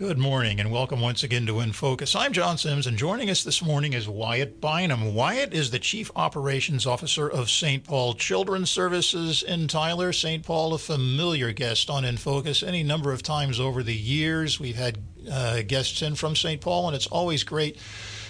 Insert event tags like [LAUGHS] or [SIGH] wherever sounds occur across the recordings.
Good morning and welcome once again to In Focus. I'm John Sims and joining us this morning is Wyatt Bynum. Wyatt is the Chief Operations Officer of St. Paul Children's Services in Tyler. St. Paul, a familiar guest on In Focus any number of times over the years. We've had uh, guests in from St. Paul and it's always great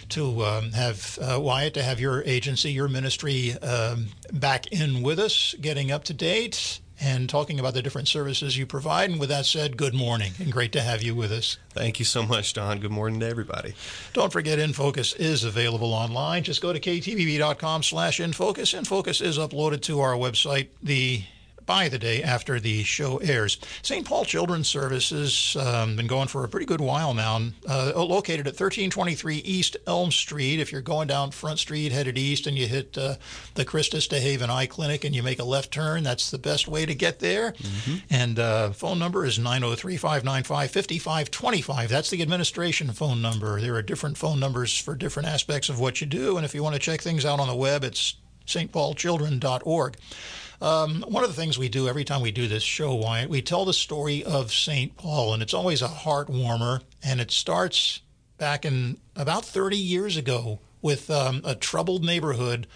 to um, have uh, Wyatt, to have your agency, your ministry um, back in with us, getting up to date and talking about the different services you provide. And with that said, good morning and great to have you with us. Thank you so much, Don. Good morning to everybody. Don't forget, InFocus is available online. Just go to ktbb.com slash InFocus. InFocus is uploaded to our website. The by the day after the show airs. St. Paul Children's Services um, been going for a pretty good while now. Uh, located at 1323 East Elm Street. If you're going down Front Street, headed east, and you hit uh, the Christus de Haven Eye Clinic, and you make a left turn, that's the best way to get there. Mm-hmm. And uh, phone number is 903-595-5525. That's the administration phone number. There are different phone numbers for different aspects of what you do, and if you want to check things out on the web, it's stpaulchildren.org. Um, one of the things we do every time we do this show, Wyatt, we tell the story of St. Paul, and it's always a heart warmer. And it starts back in about 30 years ago with um, a troubled neighborhood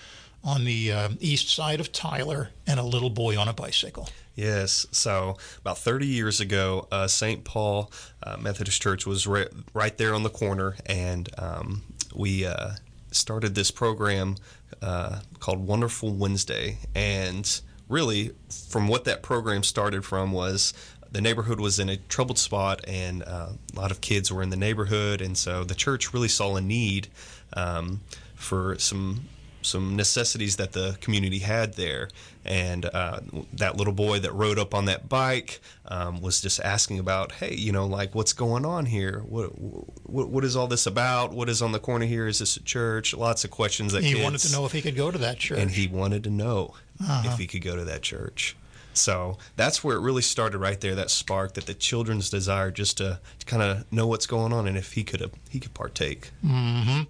on the uh, east side of Tyler and a little boy on a bicycle. Yes. So about 30 years ago, uh, St. Paul uh, Methodist Church was right, right there on the corner, and um, we uh, started this program uh, called Wonderful Wednesday. And really, from what that program started from was the neighborhood was in a troubled spot and uh, a lot of kids were in the neighborhood. And so the church really saw a need um, for some some necessities that the community had there. And uh, that little boy that rode up on that bike um, was just asking about hey you know like what's going on here? What, what, what is all this about? What is on the corner here? Is this a church? Lots of questions that he kids, wanted to know if he could go to that church and he wanted to know uh-huh. if he could go to that church. So that's where it really started right there. That spark, that the children's desire just to, to kind of know what's going on, and if he could he could partake. Mm-hmm.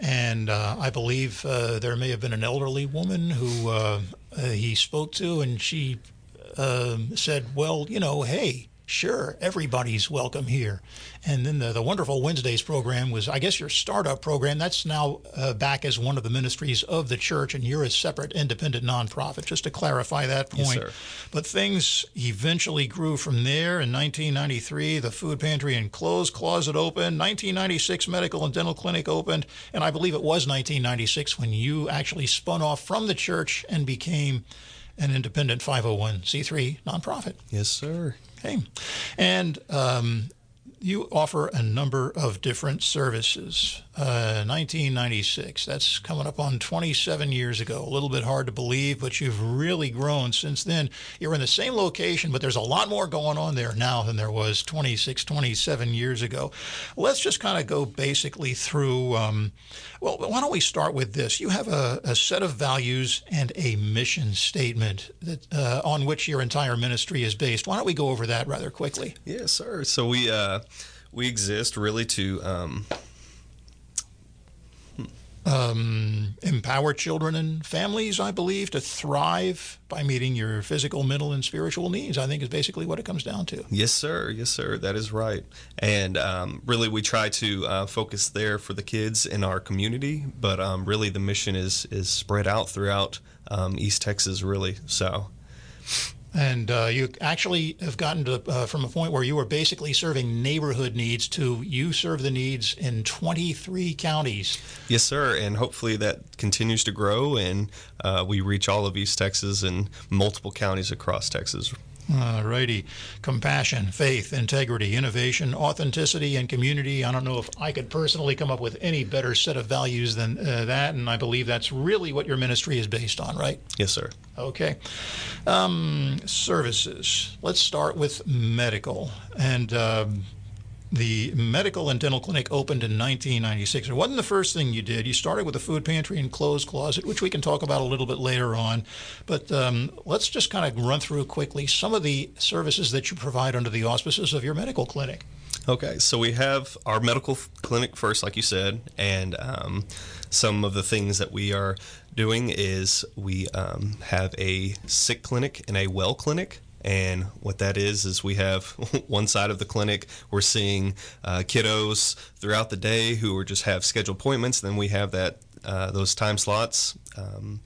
And uh, I believe uh, there may have been an elderly woman who uh, uh he spoke to, and she um, said, "Well, you know, hey, sure, everybody's welcome here. And then the, the Wonderful Wednesdays program was, I guess, your startup program. That's now uh, back as one of the ministries of the church, and you're a separate independent nonprofit, just to clarify that point. Yes, but things eventually grew from there. In 1993, the food pantry and clothes closet opened. 1996, medical and dental clinic opened. And I believe it was 1996 when you actually spun off from the church and became an independent 501c3 nonprofit. Yes, sir. Okay. And um, you offer a number of different services. Uh, 1996, that's coming up on 27 years ago. A little bit hard to believe, but you've really grown since then. You're in the same location, but there's a lot more going on there now than there was 26, 27 years ago. Let's just kind of go basically through. Um, well, why don't we start with this? You have a, a set of values and a mission statement that uh, on which your entire ministry is based. Why don't we go over that rather quickly? Yes, sir. So we. Uh we exist really to um, um, empower children and families, I believe, to thrive by meeting your physical, mental, and spiritual needs. I think is basically what it comes down to. Yes, sir. Yes, sir. That is right. And um, really, we try to uh, focus there for the kids in our community, but um, really, the mission is is spread out throughout um, East Texas. Really, so. And uh, you actually have gotten to uh, from a point where you are basically serving neighborhood needs to you serve the needs in 23 counties. Yes, sir. And hopefully that continues to grow and uh, we reach all of East Texas and multiple counties across Texas. All righty. Compassion, faith, integrity, innovation, authenticity, and community. I don't know if I could personally come up with any better set of values than uh, that, and I believe that's really what your ministry is based on, right? Yes, sir. Okay. Um, services. Let's start with medical. And. Um, the medical and dental clinic opened in 1996. It wasn't the first thing you did. You started with a food pantry and clothes closet, which we can talk about a little bit later on. But um, let's just kind of run through quickly some of the services that you provide under the auspices of your medical clinic. Okay, so we have our medical clinic first, like you said, and um, some of the things that we are doing is we um, have a sick clinic and a well clinic. And what that is, is we have [LAUGHS] one side of the clinic, we're seeing uh, kiddos throughout the day who are just have scheduled appointments. Then we have that uh, those time slots um,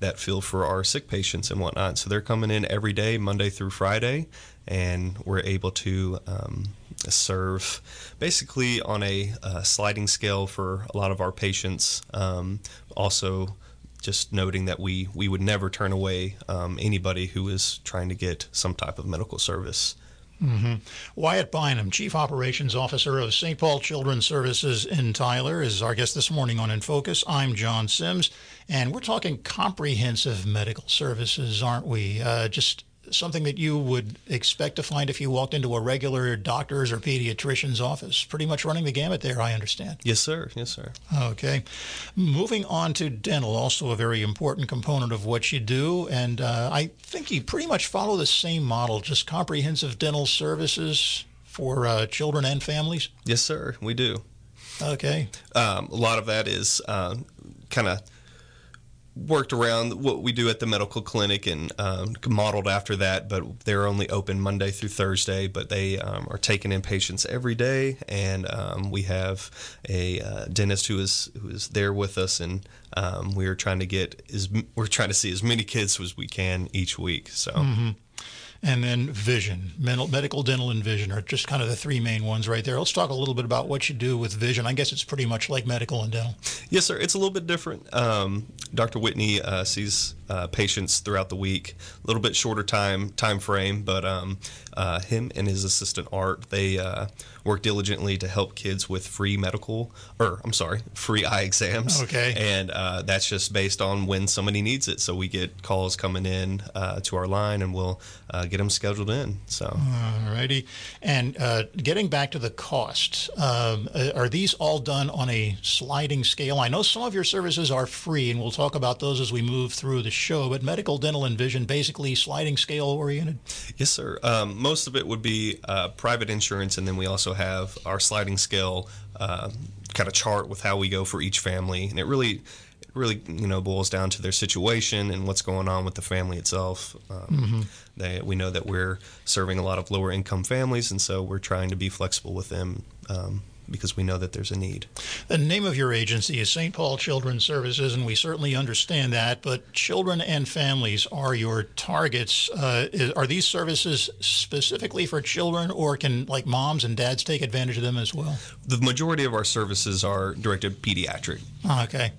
that fill for our sick patients and whatnot. So they're coming in every day, Monday through Friday, and we're able to um, serve basically on a uh, sliding scale for a lot of our patients. Um, also, just noting that we, we would never turn away um, anybody who is trying to get some type of medical service. Mm-hmm. Wyatt Bynum, Chief Operations Officer of St. Paul Children's Services in Tyler, is our guest this morning on In Focus. I'm John Sims, and we're talking comprehensive medical services, aren't we? Uh, just something that you would expect to find if you walked into a regular doctor's or pediatrician's office. Pretty much running the gamut there, I understand. Yes, sir. Yes, sir. Okay. Moving on to dental, also a very important component of what you do. And uh, I think you pretty much follow the same model, just comprehensive dental services for uh, children and families. Yes, sir. We do. Okay. Um, a lot of that is uh, kind of worked around what we do at the medical clinic and um, modeled after that, but they're only open Monday through Thursday. But they um, are taking in patients every day, and um, we have a uh, dentist who is who is there with us, and um, we are trying to get is we're trying to see as many kids as we can each week. So. Mm-hmm and then vision, mental, medical, dental, and vision are just kind of the three main ones right there. Let's talk a little bit about what you do with vision. I guess it's pretty much like medical and dental. Yes, sir. It's a little bit different. Um, Dr. Whitney uh, sees uh, patients throughout the week, a little bit shorter time time frame, but um, uh, him and his assistant Art they uh, work diligently to help kids with free medical, or I'm sorry, free eye exams. Okay. And uh, that's just based on when somebody needs it. So we get calls coming in uh, to our line, and we'll uh, get them scheduled in. So. All righty. And uh, getting back to the cost, um, are these all done on a sliding scale? I know some of your services are free, and we'll talk about those as we move through the show. But medical, dental, and vision basically sliding scale oriented. Yes, sir. Um, most of it would be uh, private insurance, and then we also have our sliding scale uh, kind of chart with how we go for each family, and it really, really, you know, boils down to their situation and what's going on with the family itself. Um, mm-hmm. they, we know that we're serving a lot of lower income families, and so we're trying to be flexible with them. Um, because we know that there's a need. The name of your agency is St. Paul Children's Services, and we certainly understand that. But children and families are your targets. Uh, are these services specifically for children, or can like moms and dads take advantage of them as well? The majority of our services are directed pediatric. Okay.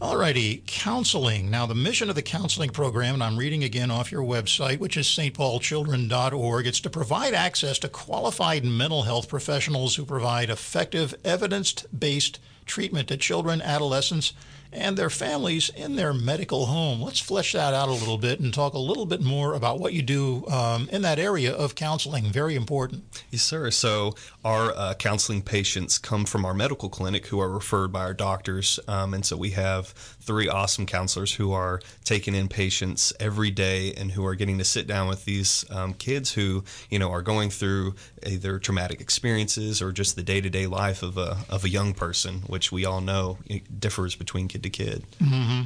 Alrighty, counseling. Now, the mission of the counseling program, and I'm reading again off your website, which is stpaulchildren.org, it's to provide access to qualified mental health professionals who provide effective, evidence based treatment to children, adolescents, and their families in their medical home. Let's flesh that out a little bit and talk a little bit more about what you do um, in that area of counseling. Very important. Yes, sir. So, our uh, counseling patients come from our medical clinic who are referred by our doctors. Um, and so, we have three awesome counselors who are taking in patients every day and who are getting to sit down with these um, kids who, you know, are going through either traumatic experiences or just the day to day life of a, of a young person, which we all know differs between kid to kid. Mm-hmm.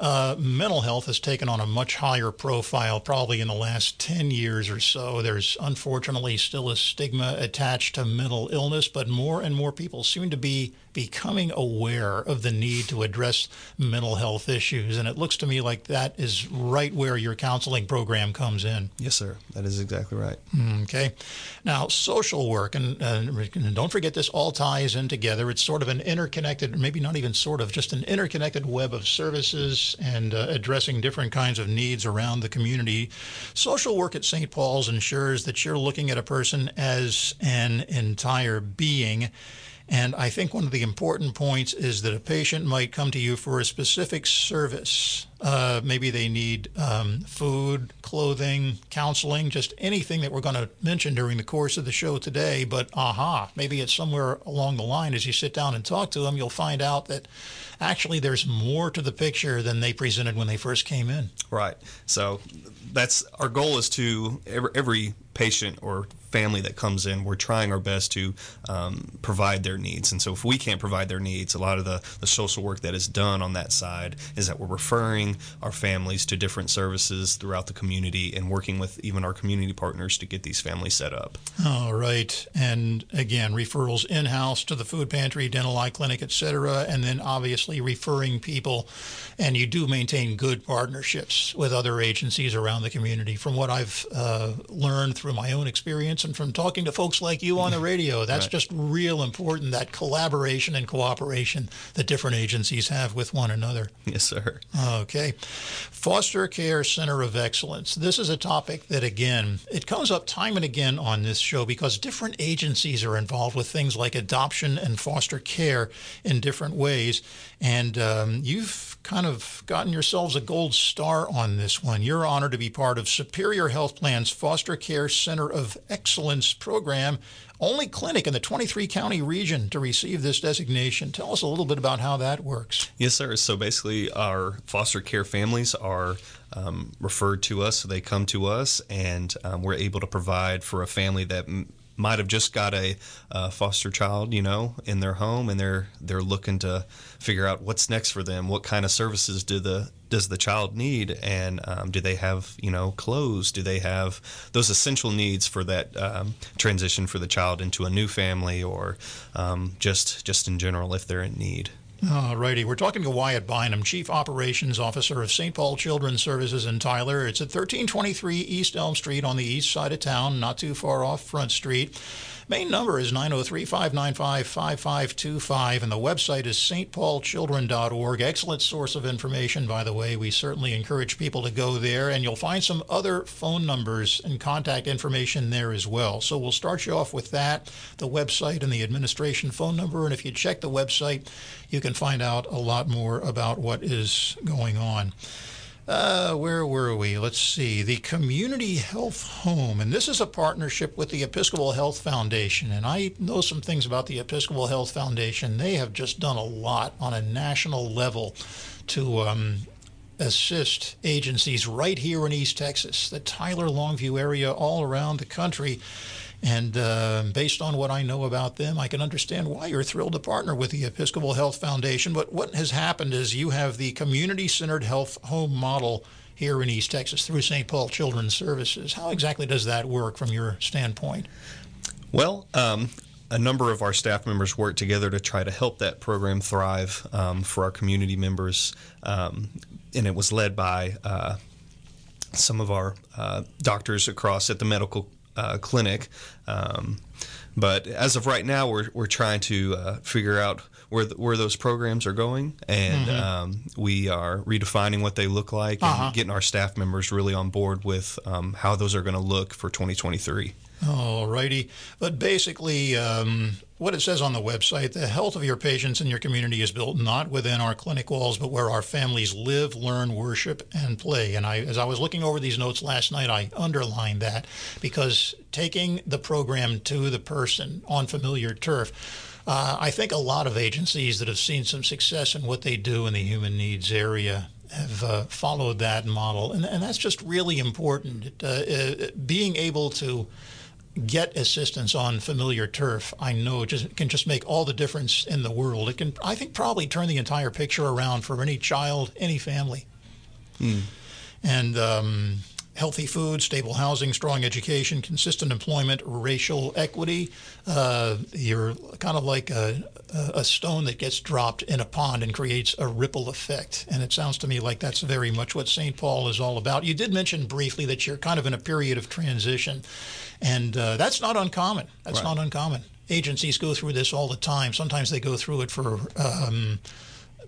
Uh, mental health has taken on a much higher profile probably in the last 10 years or so. There's unfortunately still a stigma attached to mental illness, but more and more people seem to be becoming aware of the need to address mental health issues. And it looks to me like that is right where your counseling program comes in. Yes, sir. That is exactly right. Okay. Now, social work, and, and don't forget this all ties in together. It's sort of an interconnected, maybe not even sort of, just an interconnected web of services and uh, addressing different kinds of needs around the community. Social work at St. Paul's ensures that you're looking at a person as an entire being and I think one of the important points is that a patient might come to you for a specific service. Uh, maybe they need um, food, clothing, counseling, just anything that we're going to mention during the course of the show today. But aha, maybe it's somewhere along the line as you sit down and talk to them, you'll find out that actually there's more to the picture than they presented when they first came in. Right. So that's our goal is to every, every patient or family that comes in, we're trying our best to um, provide their needs. And so if we can't provide their needs, a lot of the, the social work that is done on that side is that we're referring referring our families to different services throughout the community and working with even our community partners to get these families set up. All right. And again, referrals in house to the food pantry, dental eye clinic, etc. And then obviously referring people. And you do maintain good partnerships with other agencies around the community. From what I've uh, learned through my own experience and from talking to folks like you on the radio, [LAUGHS] that's right. just real important that collaboration and cooperation that different agencies have with one another. Yes, sir. Okay. Foster Care Center of Excellence. This is a topic that, again, it comes up time and again on this show because different agencies are involved with things like adoption and foster care in different ways. And um, you've kind of gotten yourselves a gold star on this one. You're honored to be part of Superior Health Plan's Foster Care Center of Excellence program only clinic in the 23 county region to receive this designation. Tell us a little bit about how that works. Yes, sir. So basically, our foster care families are um, referred to us, so they come to us, and um, we're able to provide for a family that might have just got a foster child, you know, in their home, and they're they're looking to figure out what's next for them. What kind of services do the does the child need, and um, do they have you know clothes? Do they have those essential needs for that um, transition for the child into a new family, or um, just just in general if they're in need? All righty. We're talking to Wyatt Bynum, Chief Operations Officer of St. Paul Children's Services in Tyler. It's at 1323 East Elm Street on the east side of town, not too far off Front Street. Main number is 903 595 5525, and the website is stpaulchildren.org. Excellent source of information, by the way. We certainly encourage people to go there, and you'll find some other phone numbers and contact information there as well. So we'll start you off with that the website and the administration phone number. And if you check the website, you can find out a lot more about what is going on. Uh, where were we? Let's see. The Community Health Home. And this is a partnership with the Episcopal Health Foundation. And I know some things about the Episcopal Health Foundation. They have just done a lot on a national level to um, assist agencies right here in East Texas, the Tyler Longview area, all around the country and uh, based on what I know about them, I can understand why you're thrilled to partner with the Episcopal Health Foundation. But what has happened is you have the community centered health home model here in East Texas through St. Paul Children's Services. How exactly does that work from your standpoint? Well, um, a number of our staff members work together to try to help that program thrive um, for our community members. Um, and it was led by uh, some of our uh, doctors across at the medical uh, clinic. Um, but as of right now, we're, we're trying to uh, figure out where the, where those programs are going, and mm-hmm. um, we are redefining what they look like and uh-huh. getting our staff members really on board with um, how those are going to look for 2023. All righty. But basically, um, what it says on the website the health of your patients and your community is built not within our clinic walls, but where our families live, learn, worship, and play. And I, as I was looking over these notes last night, I underlined that because taking the program to the person on familiar turf. Uh, I think a lot of agencies that have seen some success in what they do in the human needs area have uh, followed that model, and, and that's just really important. Uh, uh being able to get assistance on familiar turf, I know just can just make all the difference in the world. It can, I think, probably turn the entire picture around for any child, any family. Hmm. And um, healthy food, stable housing, strong education, consistent employment, racial equity. Uh, you're kind of like a, a, stone that gets dropped in a pond and creates a ripple effect. And it sounds to me like that's very much what St. Paul is all about. You did mention briefly that you're kind of in a period of transition. And uh, that's not uncommon. That's right. not uncommon. Agencies go through this all the time. Sometimes they go through it for um,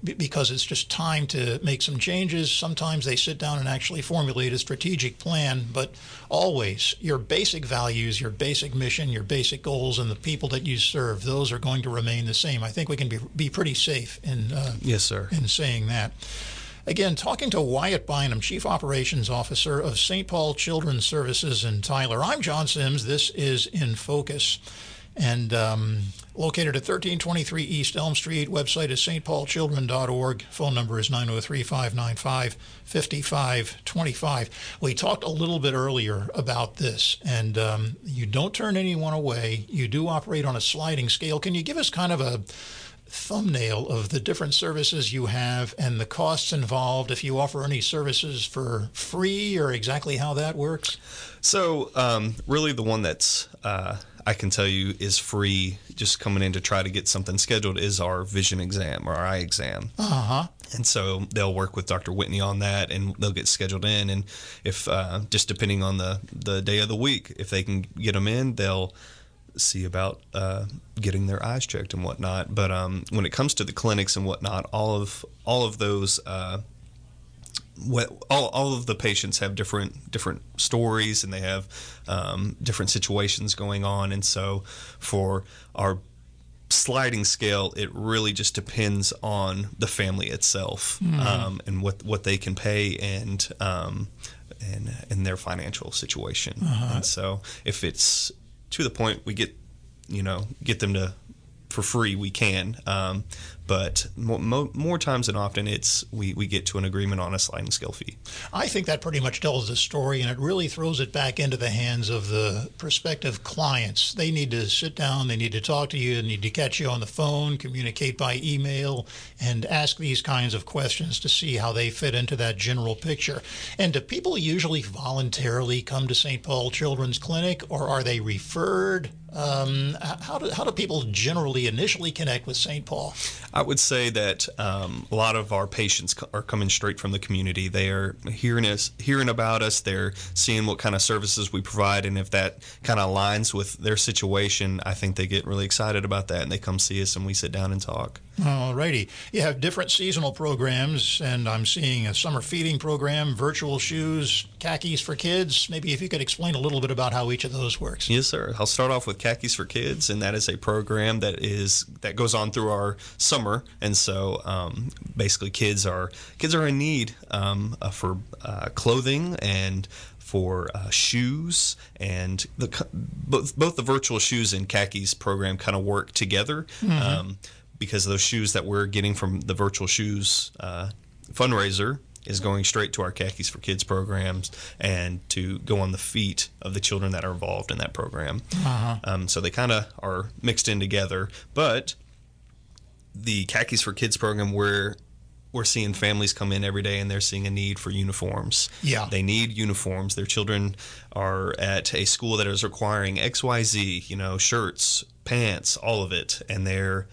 because it's just time to make some changes. Sometimes they sit down and actually formulate a strategic plan, but always your basic values, your basic mission, your basic goals, and the people that you serve, those are going to remain the same. I think we can be, be pretty safe in, uh, yes, sir. in saying that. Again, talking to Wyatt Bynum, Chief Operations Officer of St. Paul Children's Services in Tyler. I'm John Sims. This is In Focus. And um, located at 1323 East Elm Street. Website is stpaulchildren.org. Phone number is 903 595 5525. We talked a little bit earlier about this, and um, you don't turn anyone away. You do operate on a sliding scale. Can you give us kind of a thumbnail of the different services you have and the costs involved, if you offer any services for free or exactly how that works? So, um, really, the one that's uh, I can tell you is free, just coming in to try to get something scheduled, is our vision exam or our eye exam. Uh huh. And so they'll work with Dr. Whitney on that, and they'll get scheduled in. And if uh, just depending on the the day of the week, if they can get them in, they'll see about uh, getting their eyes checked and whatnot. But um, when it comes to the clinics and whatnot, all of all of those. Uh, what, all, all of the patients have different different stories and they have um, different situations going on and so for our sliding scale it really just depends on the family itself mm-hmm. um, and what what they can pay and um, and and their financial situation uh-huh. and so if it's to the point we get you know get them to for free we can um, but more, more, times than often it's we, we get to an agreement on a sliding scale fee i think that pretty much tells the story and it really throws it back into the hands of the prospective clients they need to sit down they need to talk to you they need to catch you on the phone communicate by email and ask these kinds of questions to see how they fit into that general picture and do people usually voluntarily come to st paul children's clinic or are they referred um, how, do, how do people generally initially connect with St. Paul? Would say that um, a lot of our patients are coming straight from the community. They are hearing us, hearing about us. They're seeing what kind of services we provide, and if that kind of aligns with their situation, I think they get really excited about that, and they come see us, and we sit down and talk. All righty. You have different seasonal programs, and I'm seeing a summer feeding program, virtual shoes, khakis for kids. Maybe if you could explain a little bit about how each of those works. Yes, sir. I'll start off with khakis for kids, and that is a program that is that goes on through our summer, and so um, basically kids are kids are in need um, uh, for uh, clothing and for uh, shoes and the both both the virtual shoes and khakis program kind of work together. Mm-hmm. Um, because those shoes that we're getting from the virtual shoes uh, fundraiser is going straight to our khakis for kids programs and to go on the feet of the children that are involved in that program uh-huh. um, so they kind of are mixed in together but the khakis for kids program where we're seeing families come in every day and they're seeing a need for uniforms. Yeah. They need uniforms. Their children are at a school that is requiring XYZ, you know, shirts, pants, all of it. And they're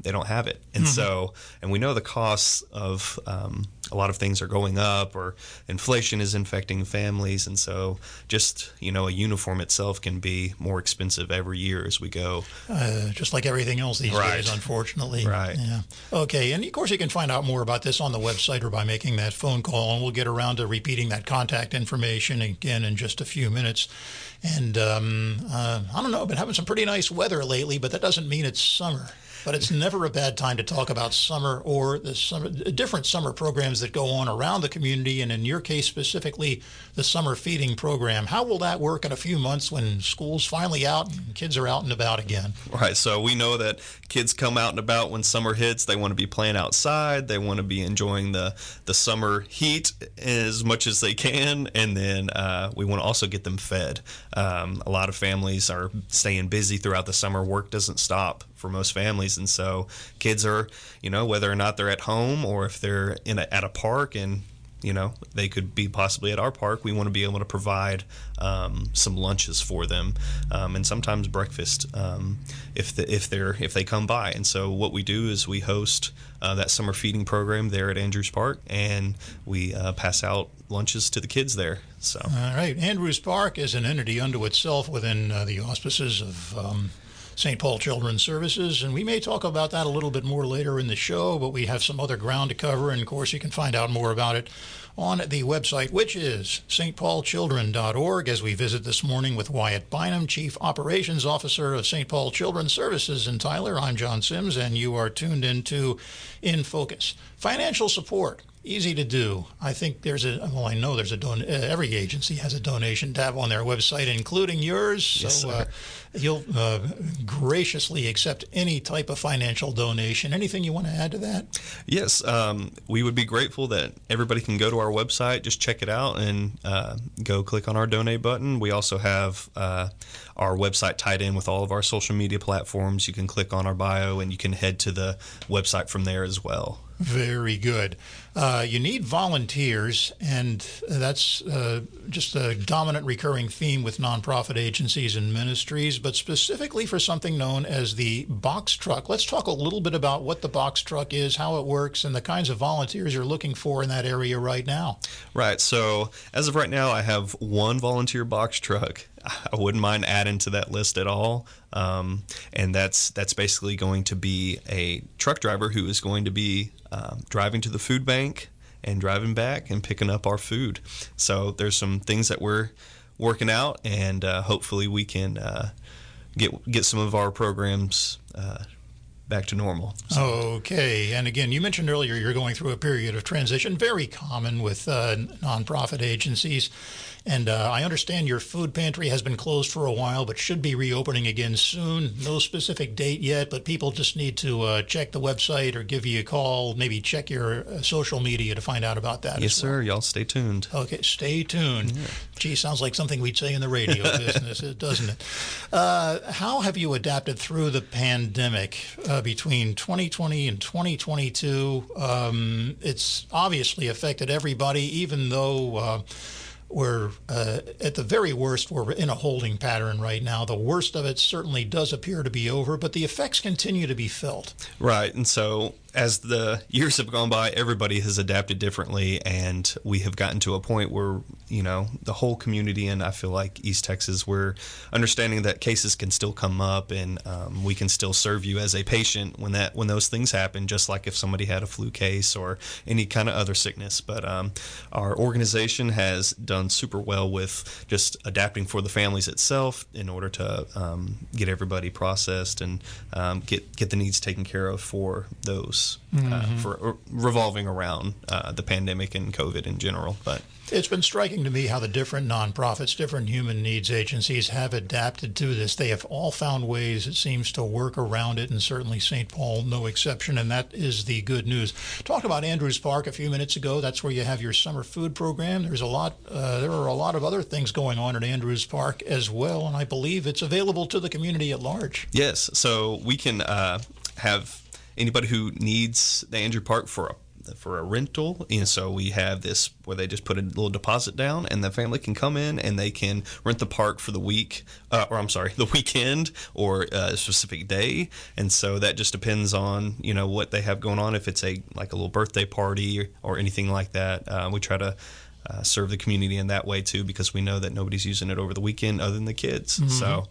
they don't have it. And mm-hmm. so, and we know the costs of um, a lot of things are going up, or inflation is infecting families, and so just you know, a uniform itself can be more expensive every year as we go. Uh, just like everything else these right. days, unfortunately. Right. Yeah. Okay, and of course you can find out more about this on the website or by making that phone call, and we'll get around to repeating that contact information again in just a few minutes. And um, uh, I don't know, I've been having some pretty nice weather lately, but that doesn't mean it's summer but it's never a bad time to talk about summer or the summer, different summer programs that go on around the community, and in your case specifically, the summer feeding program. How will that work in a few months when school's finally out and kids are out and about again? Right. So we know that kids come out and about when summer hits. They want to be playing outside. They want to be enjoying the the summer heat as much as they can, and then uh, we want to also get them fed. Um, a lot of families are staying busy throughout the summer. Work doesn't stop for most families, and so kids are, you know, whether or not they're at home or if they're in a, at a park and you know they could be possibly at our park we want to be able to provide um, some lunches for them um, and sometimes breakfast um, if the, if they're if they come by. And so what we do is we host uh, that summer feeding program there at Andrews Park and we uh, pass out lunches to the kids there so. All right. Andrews Park is an entity unto itself within uh, the auspices of um, St. Paul Children's Services, and we may talk about that a little bit more later in the show, but we have some other ground to cover, and of course, you can find out more about it on the website, which is stpaulchildren.org, as we visit this morning with Wyatt Bynum, Chief Operations Officer of St. Paul Children's Services in Tyler. I'm John Sims, and you are tuned into In Focus. Financial support easy to do. I think there's a well, I know there's a don. Uh, every agency has a donation tab on their website, including yours. Yes, so uh, You'll uh, graciously accept any type of financial donation. Anything you want to add to that? Yes, um, we would be grateful that everybody can go to our website, just check it out, and uh, go click on our donate button. We also have uh, our website tied in with all of our social media platforms. You can click on our bio and you can head to the website from there as well. Very good. Uh, you need volunteers, and that's uh, just a dominant recurring theme with nonprofit agencies and ministries, but specifically for something known as the box truck. Let's talk a little bit about what the box truck is, how it works, and the kinds of volunteers you're looking for in that area right now. Right. So, as of right now, I have one volunteer box truck. [LAUGHS] I wouldn't mind adding to that list at all. Um, and that's that's basically going to be a truck driver who is going to be um, driving to the food bank and driving back and picking up our food. So there's some things that we're working out, and uh, hopefully we can uh, get get some of our programs. Uh, back to normal. So. Okay. And again, you mentioned earlier you're going through a period of transition, very common with uh, nonprofit agencies. And uh, I understand your food pantry has been closed for a while, but should be reopening again soon. No specific date yet, but people just need to uh, check the website or give you a call, maybe check your uh, social media to find out about that. Yes, sir. Y'all stay tuned. Okay, stay tuned. Yeah. Gee, sounds like something we'd say in the radio [LAUGHS] business, doesn't it? Uh, how have you adapted through the pandemic uh, between 2020 and 2022? Um, it's obviously affected everybody, even though uh, we're uh, at the very worst we're in a holding pattern right now the worst of it certainly does appear to be over but the effects continue to be felt right and so as the years have gone by, everybody has adapted differently, and we have gotten to a point where you know the whole community, and I feel like East Texas, we're understanding that cases can still come up, and um, we can still serve you as a patient when that when those things happen, just like if somebody had a flu case or any kind of other sickness. But um, our organization has done super well with just adapting for the families itself in order to um, get everybody processed and um, get get the needs taken care of for those uh, mm-hmm. uh, for revolving around uh, the pandemic and COVID in general. But it's been striking to me how the different nonprofits, different human needs agencies have adapted to this. They have all found ways, it seems, to work around it, and certainly St. Paul, no exception, and that is the good news. Talked about Andrews Park a few minutes ago. That's where you have your summer food program. There's a lot. Uh, there are a lot of other things going on at Andrews Park as well, and I believe it's available to the community at large. Yes, so we can uh, have anybody who needs the Andrew Park for a for a rental. And so we have this where they just put a little deposit down, and the family can come in and they can rent the park for the week, uh, or I'm sorry, [LAUGHS] the weekend or a specific day. And so that just depends on you know what they have going on. If it's a like a little birthday party or anything like that, uh, we try to. Uh, serve the community in that way too, because we know that nobody's using it over the weekend other than the kids. Mm-hmm. So,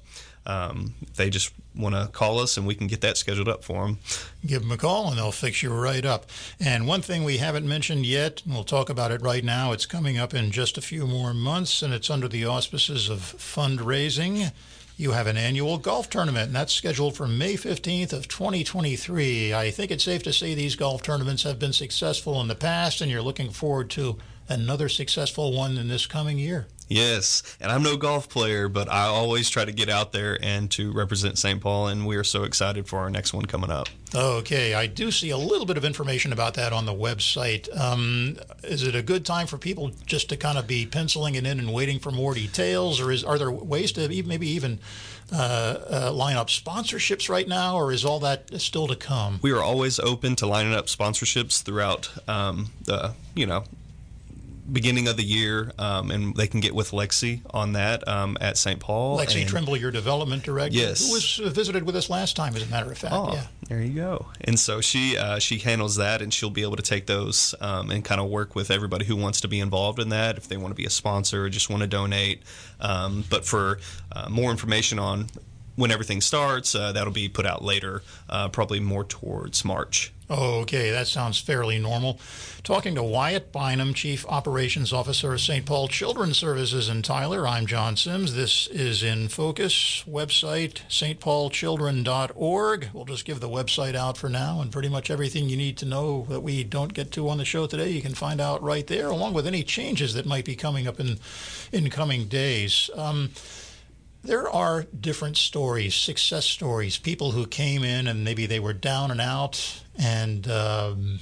um, they just want to call us and we can get that scheduled up for them. Give them a call and they'll fix you right up. And one thing we haven't mentioned yet, and we'll talk about it right now. It's coming up in just a few more months and it's under the auspices of fundraising. You have an annual golf tournament, and that's scheduled for May 15th of 2023. I think it's safe to say these golf tournaments have been successful in the past, and you're looking forward to another successful one in this coming year. Yes, and I'm no golf player, but I always try to get out there and to represent St. Paul, and we are so excited for our next one coming up. Okay, I do see a little bit of information about that on the website. Um, is it a good time for people just to kind of be penciling it in and waiting for more details, or is are there ways to maybe even uh, uh, line up sponsorships right now, or is all that still to come? We are always open to lining up sponsorships throughout um, the you know beginning of the year, um, and they can get with Lexi on that um, at St. Paul. Lexi and, Trimble, your development director, yes, who was uh, visited with us last time, as a matter of fact. Oh, yeah. there you go. And so she uh, she handles that, and she'll be able to take those um, and kind of work with everybody who wants to be involved in that, if they want to be a sponsor or just want to donate. Um, but for uh, more information on when everything starts, uh, that'll be put out later, uh, probably more towards March. Okay, that sounds fairly normal. Talking to Wyatt Bynum, Chief Operations Officer of St. Paul Children's Services in Tyler, I'm John Sims. This is In Focus, website stpaulchildren.org. We'll just give the website out for now, and pretty much everything you need to know that we don't get to on the show today, you can find out right there, along with any changes that might be coming up in, in coming days. Um, There are different stories, success stories, people who came in and maybe they were down and out and um,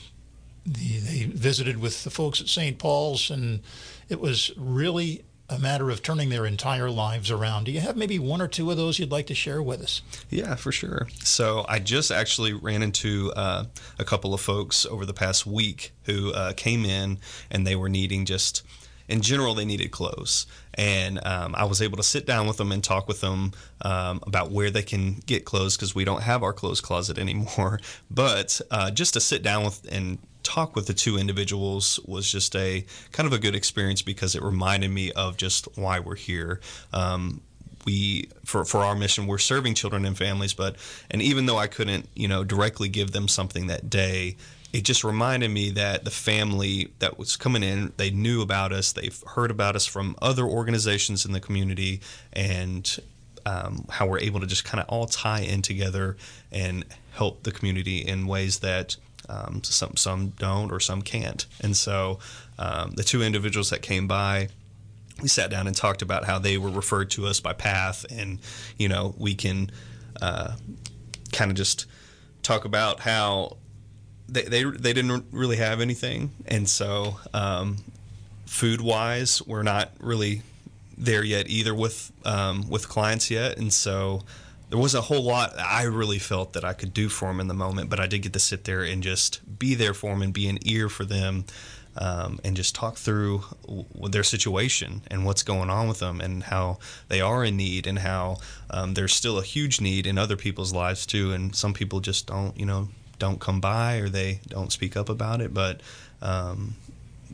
the, they visited with the folks at St. Paul's and it was really a matter of turning their entire lives around. Do you have maybe one or two of those you'd like to share with us? Yeah, for sure. So I just actually ran into uh, a couple of folks over the past week who uh, came in and they were needing just, in general, they needed clothes. And um, I was able to sit down with them and talk with them um, about where they can get clothes because we don't have our clothes closet [LAUGHS] anymore. But uh, just to sit down with and talk with the two individuals was just a kind of a good experience because it reminded me of just why we're here. Um, we for for our mission we're serving children and families but and even though I couldn't you know directly give them something that day it just reminded me that the family that was coming in they knew about us they've heard about us from other organizations in the community and um, how we're able to just kind of all tie in together and help the community in ways that um, some some don't or some can't. And so um, the two individuals that came by, we sat down and talked about how they were referred to us by Path, and you know we can uh, kind of just talk about how they, they they didn't really have anything, and so um, food wise, we're not really there yet either with um, with clients yet, and so there wasn't a whole lot I really felt that I could do for them in the moment, but I did get to sit there and just be there for them and be an ear for them. Um, and just talk through their situation and what's going on with them and how they are in need and how um, there's still a huge need in other people's lives too and some people just don't you know don't come by or they don't speak up about it but um,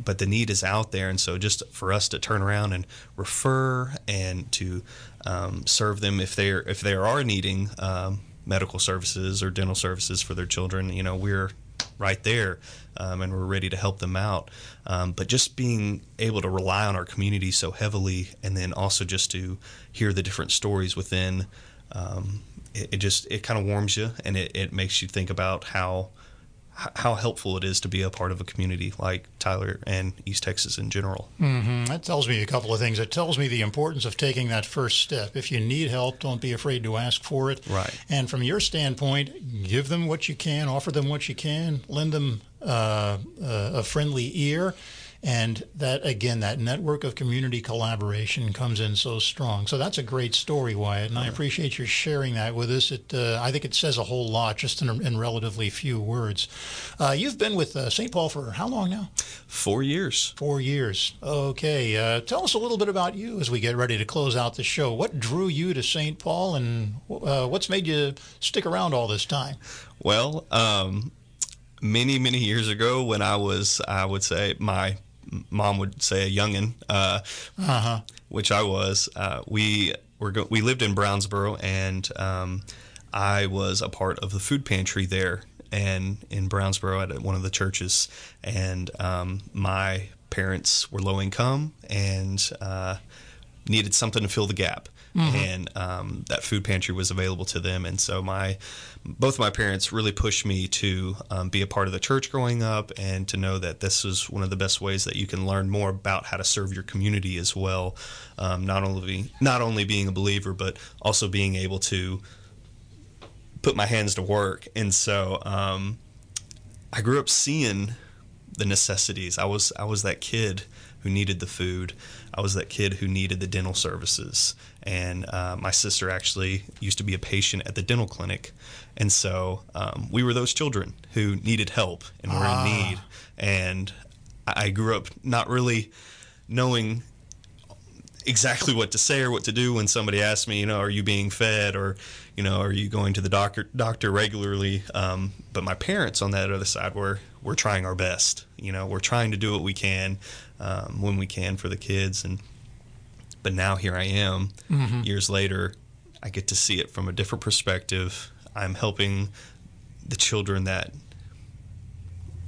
but the need is out there, and so just for us to turn around and refer and to um, serve them if they if they are needing um, medical services or dental services for their children, you know, we're right there um, and we're ready to help them out. Um, but just being able to rely on our community so heavily, and then also just to hear the different stories within. Um, it, it, just it kind of warms you and it, it makes you think about how how helpful it is to be a part of a community like Tyler and East Texas in general. Mm-hmm. That tells me a couple of things. It tells me the importance of taking that first step. If you need help, don't be afraid to ask for it. Right. And from your standpoint, give them what you can, offer them what you can, lend them uh, a friendly ear and that again that network of community collaboration comes in so strong. So that's a great story wyatt and i appreciate your sharing that with us. It uh, i think it says a whole lot just in, in relatively few words. Uh, you've been with uh, st paul for how long now? Four years. Four years. Okay uh, tell us a little bit about you as we get ready to close out the show. What drew you to st paul and uh, what's made you stick around all this time? Well um, many many years ago when i was i would say my mom would say a youngin, uh, uh-huh. which I was. Uh, we were go- we lived in Brownsboro, and um, I was a part of the food pantry there, and in Brownsboro at one of the churches, and um, my parents were low income and uh, needed something to fill the gap. Mm-hmm. and um, that food pantry was available to them. And so my both my parents really pushed me to um, be a part of the church growing up, and to know that this is one of the best ways that you can learn more about how to serve your community as well. Um, not only not only being a believer, but also being able to put my hands to work. And so um, I grew up seeing the necessities. I was I was that kid who needed the food. I was that kid who needed the dental services. And uh, my sister actually used to be a patient at the dental clinic. And so um, we were those children who needed help and were ah. in need. And I grew up not really knowing exactly what to say or what to do when somebody asked me, you know, are you being fed or, you know, are you going to the doctor doctor regularly? Um, but my parents on that other side were we're trying our best. You know, we're trying to do what we can um, when we can for the kids. And but now here I am, mm-hmm. years later, I get to see it from a different perspective. I'm helping the children that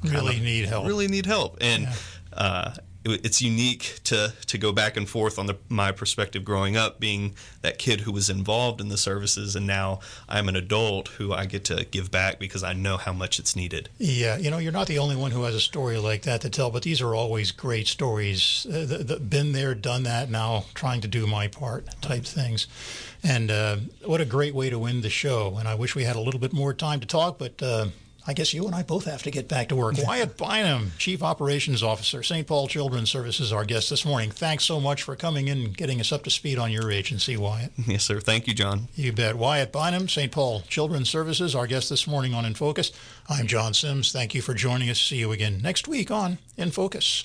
really need help. Really need help, and yeah. uh, it, it's unique to to go back and forth on the, my perspective growing up, being that kid who was involved in the services, and now I'm an adult who I get to give back because I know how much it's needed. Yeah, you know, you're not the only one who has a story like that to tell, but these are always great stories. Uh, the, the, been there, done that, now trying to do my part type things. And uh, what a great way to end the show. And I wish we had a little bit more time to talk, but. Uh, I guess you and I both have to get back to work. [LAUGHS] Wyatt Bynum, Chief Operations Officer, St. Paul Children's Services, our guest this morning. Thanks so much for coming in and getting us up to speed on your agency, Wyatt. [LAUGHS] Yes, sir. Thank you, John. You bet. Wyatt Bynum, St. Paul Children's Services, our guest this morning on In Focus. I'm John Sims. Thank you for joining us. See you again next week on In Focus.